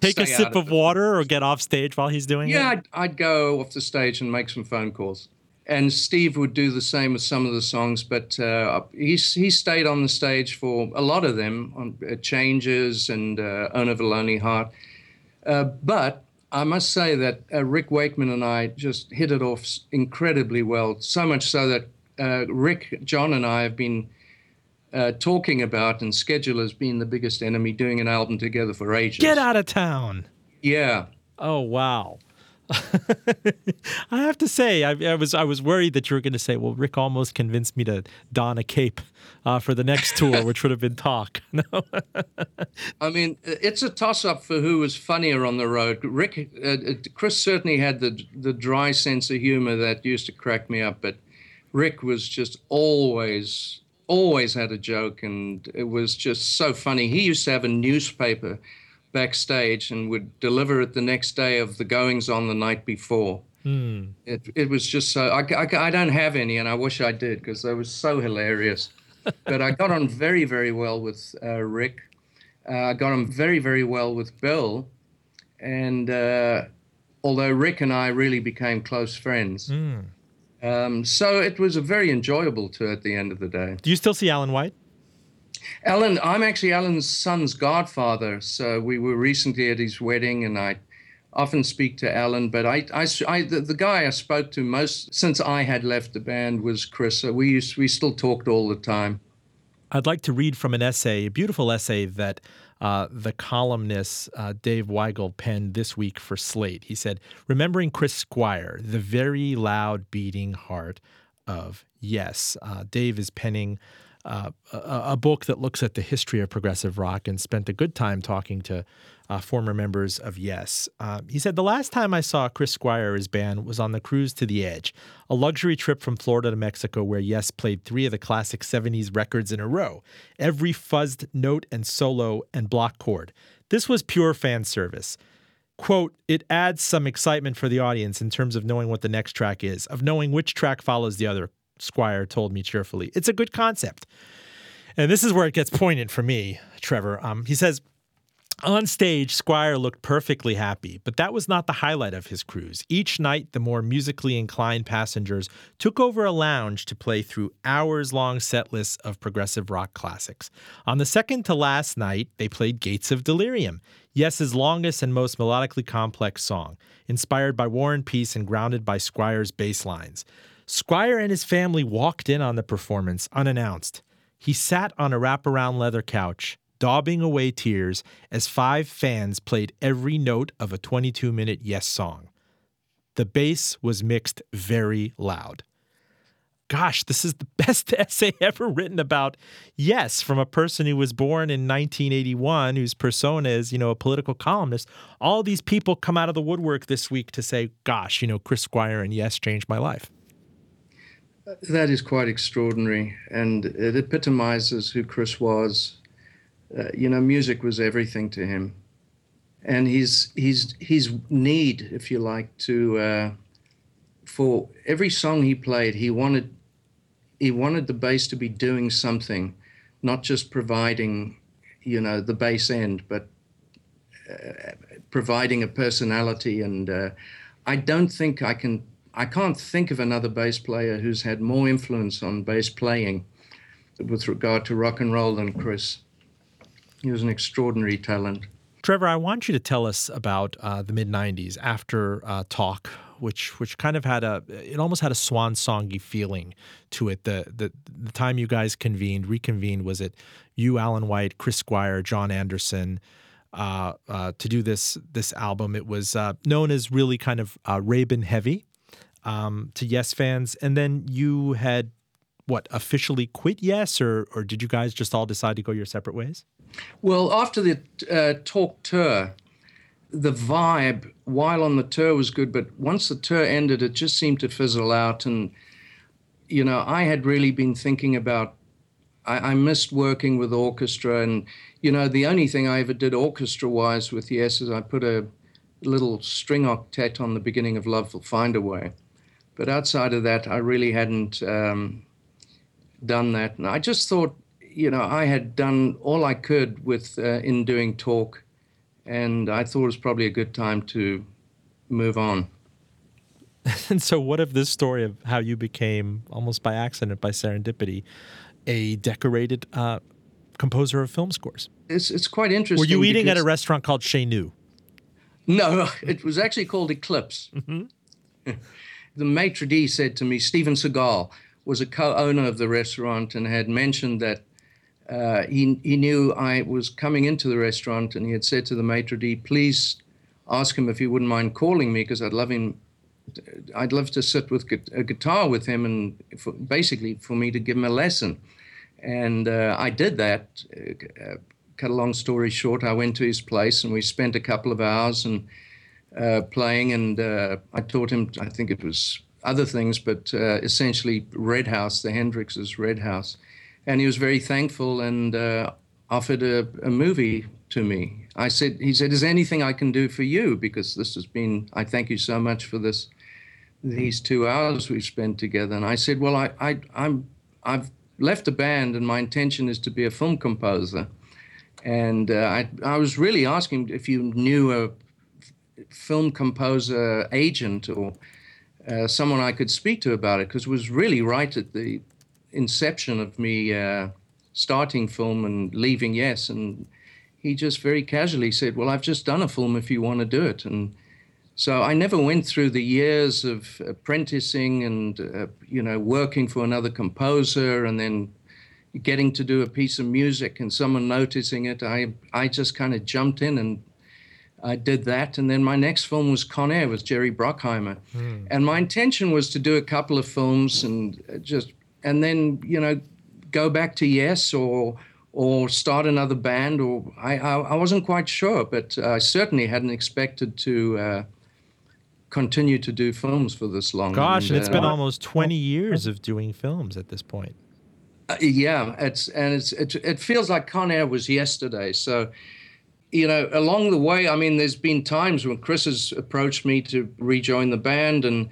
take a sip of, of water or get off stage while he's doing yeah, it. Yeah, I'd, I'd, go off the stage and make some phone calls. And Steve would do the same with some of the songs, but uh, he he stayed on the stage for a lot of them on uh, Changes and uh, Owner of a Lonely Heart. Uh, but I must say that uh, Rick Wakeman and I just hit it off incredibly well, so much so that uh, Rick, Jon, and I have been uh, talking about, and Schedule has been the biggest enemy, doing an album together for ages. Get out of town. Yeah. Oh wow. I have to say, I, I, was I was worried that you were going to say, "Well, Rick almost convinced me to don a cape uh, for the next tour, which would have been talk." No. I mean, it's a toss-up for who was funnier on the road. Rick, uh, uh, Chris certainly had the the dry sense of humor that used to crack me up, but Rick was just always, always had a joke, and it was just so funny. He used to have a newspaper backstage and would deliver it the next day of the goings on the night before. Mm. It, it was just so, I, I, I don't have any, and I wish I did because they were so hilarious. but I got on very, very well with uh, Rick. Uh, I got on very, very well with Bill. And uh, although Rick and I really became close friends, mm. Um, so it was a very enjoyable tour at the end of the day. Do you still see Alan White? Alan, I'm actually Alan's son's godfather. So we were recently at his wedding, and I often speak to Alan. But I, I, I the, the, guy I spoke to most since I had left the band was Chris. So we used, we still talked all the time. I'd like to read from an essay, a beautiful essay that uh, the columnist uh, Dave Weigel penned this week for Slate. He said, Remembering Chris Squire, the very loud beating heart of Yes. Uh, Dave is penning uh, a, book that looks at the history of progressive rock and spent a good time talking to uh, former members of Yes. Uh, he said, The last time I saw Chris Squire, his band, was on the cruise to the Edge, a luxury trip from Florida to Mexico where Yes played three of the classic 70s records in a row, every fuzzed note and solo and block chord. This was pure fan service. quote, it adds some excitement for the audience in terms of knowing what the next track is, of knowing which track follows the other, Squire told me cheerfully. It's a good concept. And this is where it gets poignant for me, Trevor. Um, he says, on stage, Squire looked perfectly happy, but that was not the highlight of his cruise. Each night, the more musically inclined passengers took over a lounge to play through hours long set lists of progressive rock classics. On the second to last night, they played Gates of Delirium, Yes's longest and most melodically complex song, inspired by War and Peace and grounded by Squire's bass lines. Squire and his family walked in on the performance unannounced. He sat on a wraparound leather couch, daubing away tears as five fans played every note of a 22 minute Yes song. The bass was mixed very loud. Gosh, this is the best essay ever written about Yes from a person who was born in 1981, whose persona is, you know, a political columnist. All these people come out of the woodwork this week to say, gosh, you know, Chris Squire and Yes changed my life. That is quite extraordinary, and it epitomizes who Chris was uh, you know, music was everything to him, and his his his need, if you like, to uh, for every song he played, he wanted he wanted the bass to be doing something, not just providing, you know, the bass end, but uh, providing a personality. And uh, I don't think I can. I can't think of another bass player who's had more influence on bass playing with regard to rock and roll than Chris. He was an extraordinary talent. Trevor, I want you to tell us about uh, the mid '90s after uh, Talk, which which kind of had a it almost had a swan songy feeling to it. The, the the time you guys convened, reconvened, was it you, Alan White, Chris Squire, Jon Anderson, uh, uh to do this this album? It was uh, known as really kind of uh, Rabin heavy um, to Yes fans, and then you had what officially quit Yes, or or did you guys just all decide to go your separate ways? Well, after the uh, talk tour, the vibe while on the tour was good, but once the tour ended, it just seemed to fizzle out. And, you know, I had really been thinking about, I, I missed working with orchestra. And, you know, the only thing I ever did orchestra wise with Yes is I put a little string octet on the beginning of Love Will Find a Way. But outside of that, I really hadn't um, done that. And I just thought, you know, I had done all I could with uh, in doing talk, and I thought it was probably a good time to move on. And so, what of this story of how you became, almost by accident, by serendipity, a decorated uh, composer of film scores? It's it's quite interesting. Were you eating at a restaurant called Chez Nous? No, it was actually called Eclipse. Mm-hmm. the maitre d' said to me, Steven Seagal was a co-owner of the restaurant and had mentioned that uh, he, he knew I was coming into the restaurant and he had said to the maitre d', please ask him if he wouldn't mind calling me because I'd love him. I'd love to sit with a guitar with him and for, basically for me to give him a lesson. And uh, I did that. Uh, cut a long story short, I went to his place and we spent a couple of hours and uh, playing. And uh, I taught him, I think it was other things, but uh, essentially Red House, the Hendrix's Red House and he was very thankful and uh, offered a, a, movie to me. I said, he said, "Is anything I can do for you? Because this has been. I thank you so much for this, these two hours we've spent together." And I said, "Well, I, I I'm I've left the band, and my intention is to be a film composer." And uh, I I was really asking if you knew a film composer agent or. Uh, someone I could speak to about it because it was really right at the inception of me uh, starting film and leaving Yes, and he just very casually said, "Well, I've just done a film. If you want to do it," and so I never went through the years of apprenticing and uh, you know working for another composer and then getting to do a piece of music and someone noticing it. I I just kind of jumped in and I did that, and then my next film was Con Air with Jerry Bruckheimer, mm. and my intention was to do a couple of films and uh, just and then you know go back to yes or or start another band or I I, I wasn't quite sure, but I certainly hadn't expected to. Uh, continue to do films for this long. Gosh, and, and it's uh, been almost 20 years of doing films at this point. Uh, yeah, it's and it's it, it feels like Con Air was yesterday. So, you know, along the way, I mean, there's been times when Chris has approached me to rejoin the band, and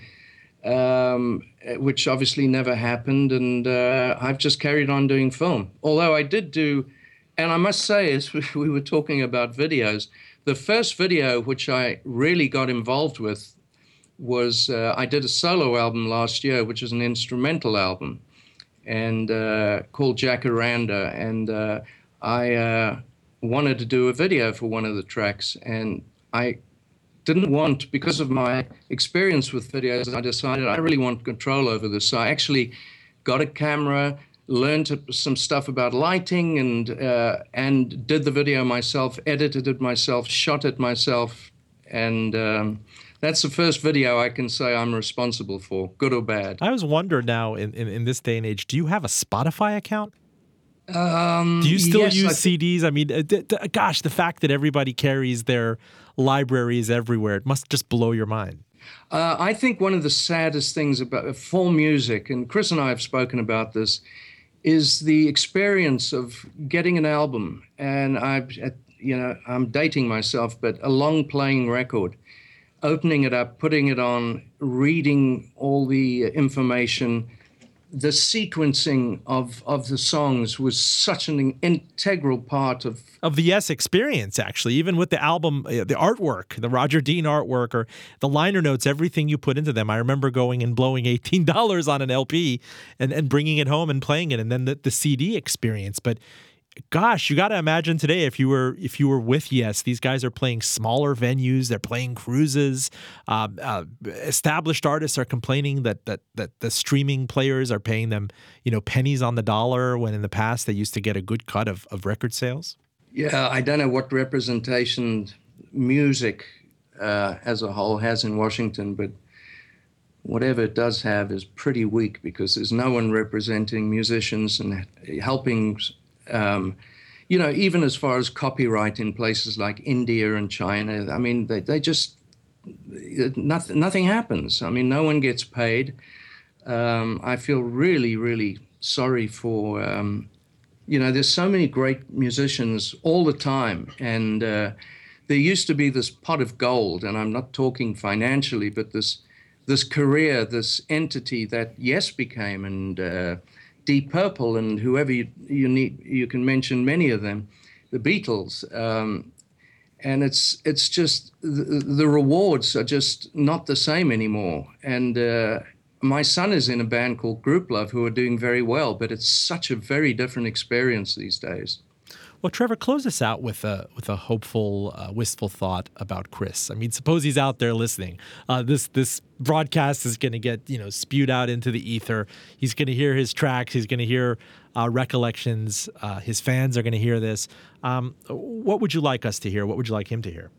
um, which obviously never happened, and uh, I've just carried on doing film. Although I did do, and I must say, as we were talking about videos, the first video which I really got involved with was uh, I did a solo album last year, which is an instrumental album, and uh, called Jacaranda, and uh, I uh, wanted to do a video for one of the tracks, and I didn't want because of my experience with videos. I decided I really want control over this, so I actually got a camera. Learned some stuff about lighting and uh, and did the video myself, edited it myself, shot it myself, and um, that's the first video I can say I'm responsible for, good or bad. I was wondering now in, in, in this day and age, do you have a Spotify account? Um, do you still yes, use I CDs? I mean, uh, gosh, the fact that everybody carries their libraries everywhere, it must just blow your mind. Uh, I think one of the saddest things about full music, and Chris and I have spoken about this, is the experience of getting an album. And uh, you know, I'm dating myself, but a long playing record, opening it up, putting it on, reading all the information. The sequencing of, of the songs was such an integral part of Of the Yes experience, actually, even with the album, uh, the artwork, the Roger Dean artwork, or the liner notes, everything you put into them. I remember going and blowing $18 on an LP and, and bringing it home and playing it, and then the, the CD experience. But gosh, you got to imagine today if you were if you were with Yes, these guys are playing smaller venues, they're playing cruises. Uh, uh, established artists are complaining that that that the streaming players are paying them, you know, pennies on the dollar when in the past they used to get a good cut of, of record sales. Yeah, I don't know what representation music uh, as a whole has in Washington, but whatever it does have is pretty weak because there's no one representing musicians and helping, um, you know, even as far as copyright in places like India and China. I mean, they, they just, nothing, nothing happens. I mean, no one gets paid. Um, I feel really, really sorry for um, you know, there's so many great musicians all the time, and uh, there used to be this pot of gold, and I'm not talking financially, but this this career, this entity that Yes became, and uh, Deep Purple, and whoever you, you need, you can mention many of them, the Beatles, um, and it's it's just the, the rewards are just not the same anymore, and. Uh, my son is in a band called Grouplove who are doing very well, but it's such a very different experience these days. Well, Trevor, close us out with a with a hopeful, uh, wistful thought about Chris. I mean, suppose he's out there listening. Uh, this this broadcast is going to get you know spewed out into the ether. He's going to hear his tracks. He's going to hear uh, recollections. Uh, his fans are going to hear this. Um, what would you like us to hear? What would you like him to hear?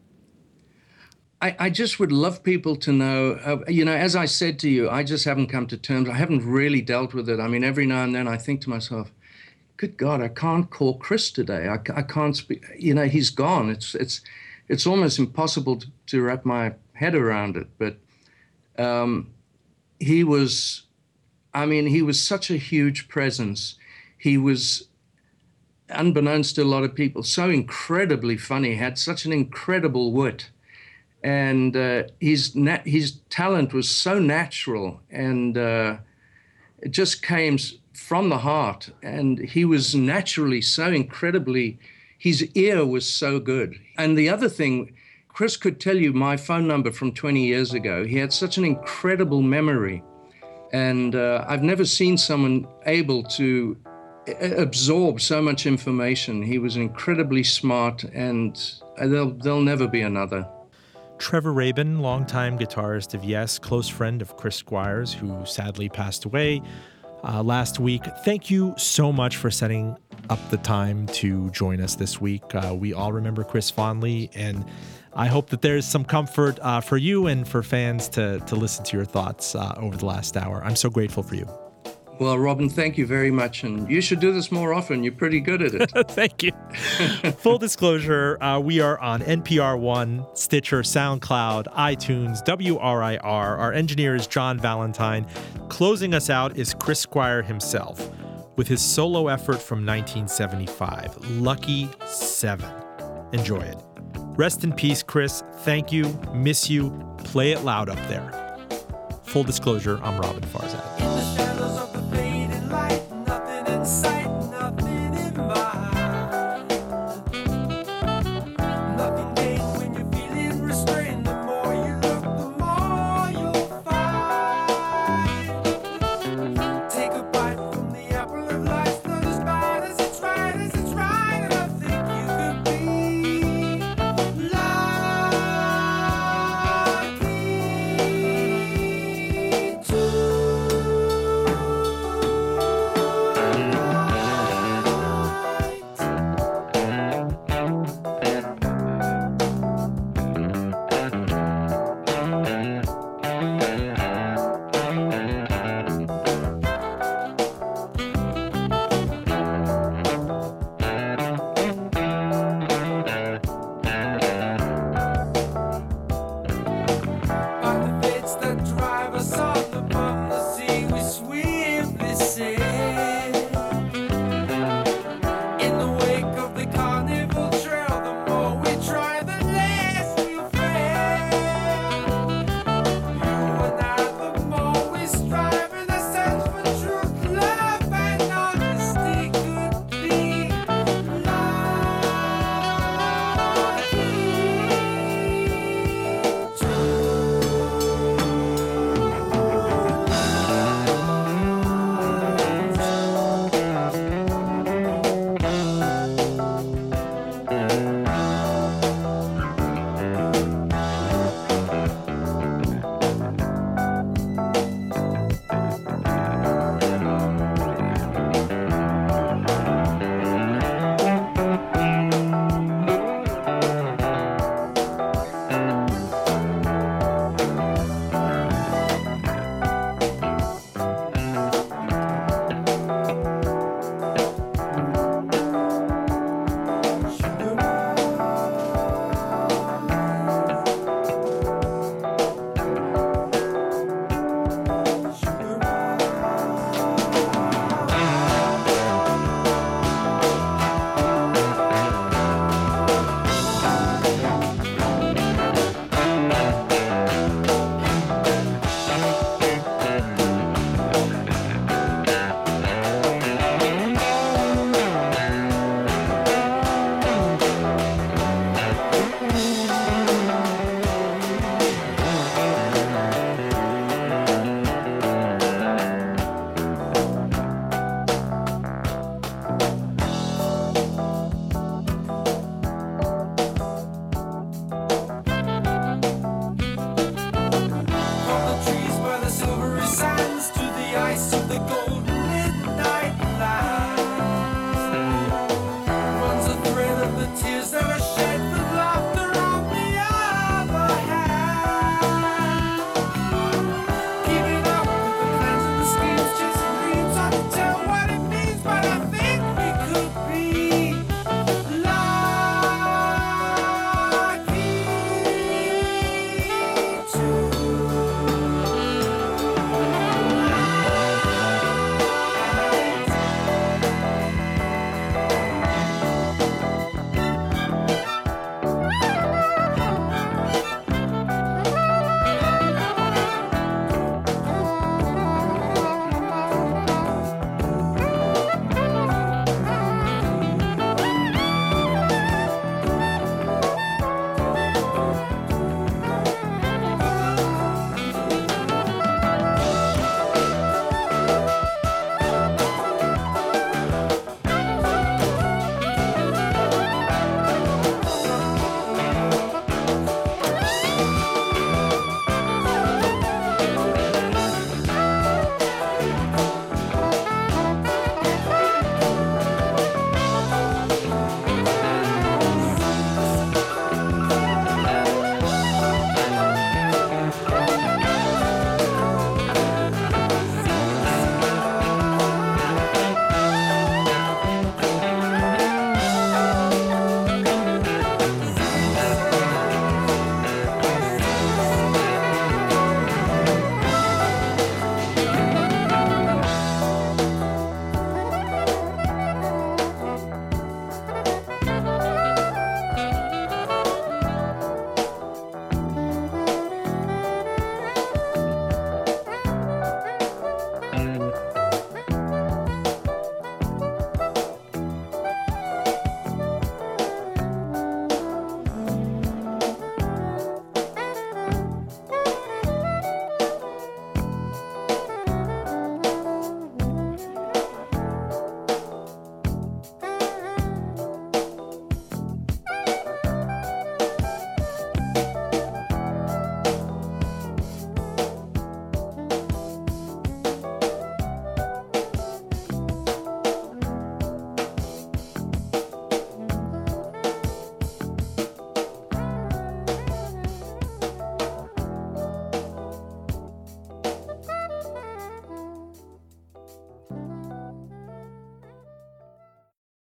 I, I, just would love people to know, uh, you know, as I said to you, I just haven't come to terms. I haven't really dealt with it. I mean, every now and then I think to myself, good God, I can't call Chris today. I, I can't speak, you know, he's gone. It's, it's, it's almost impossible to, to wrap my head around it. But um, he was, I mean, he was such a huge presence. He was, unbeknownst to a lot of people, so incredibly funny, had such an incredible wit and uh, his na- his talent was so natural and uh, it just came from the heart and he was naturally so incredibly his ear was so good. And the other thing chris could tell you my phone number from 20 years ago. He had such an incredible memory. And uh, i've never seen someone able to absorb so much information. He was incredibly smart and there'll, there'll never be another. Trevor Rabin, longtime guitarist of Yes, close friend of Chris Squires, who sadly passed away uh, last week. Thank you so much for setting up the time to join us this week. Uh, we all remember Chris fondly, and I hope that there's some comfort uh, for you and for fans to, to listen to your thoughts uh, over the last hour. I'm so grateful for you. Well, Roben, thank you very much. And you should do this more often. You're pretty good at it. thank you. Full disclosure uh, we are on NPR One, Stitcher, SoundCloud, iTunes, WRIR. Our engineer is John Valentine. Closing us out is Chris Squire himself with his solo effort from 1975, Lucky Seven. Enjoy it. Rest in peace, Chris. Thank you. Miss you. Play it loud up there. Full disclosure, I'm Roben Farzad.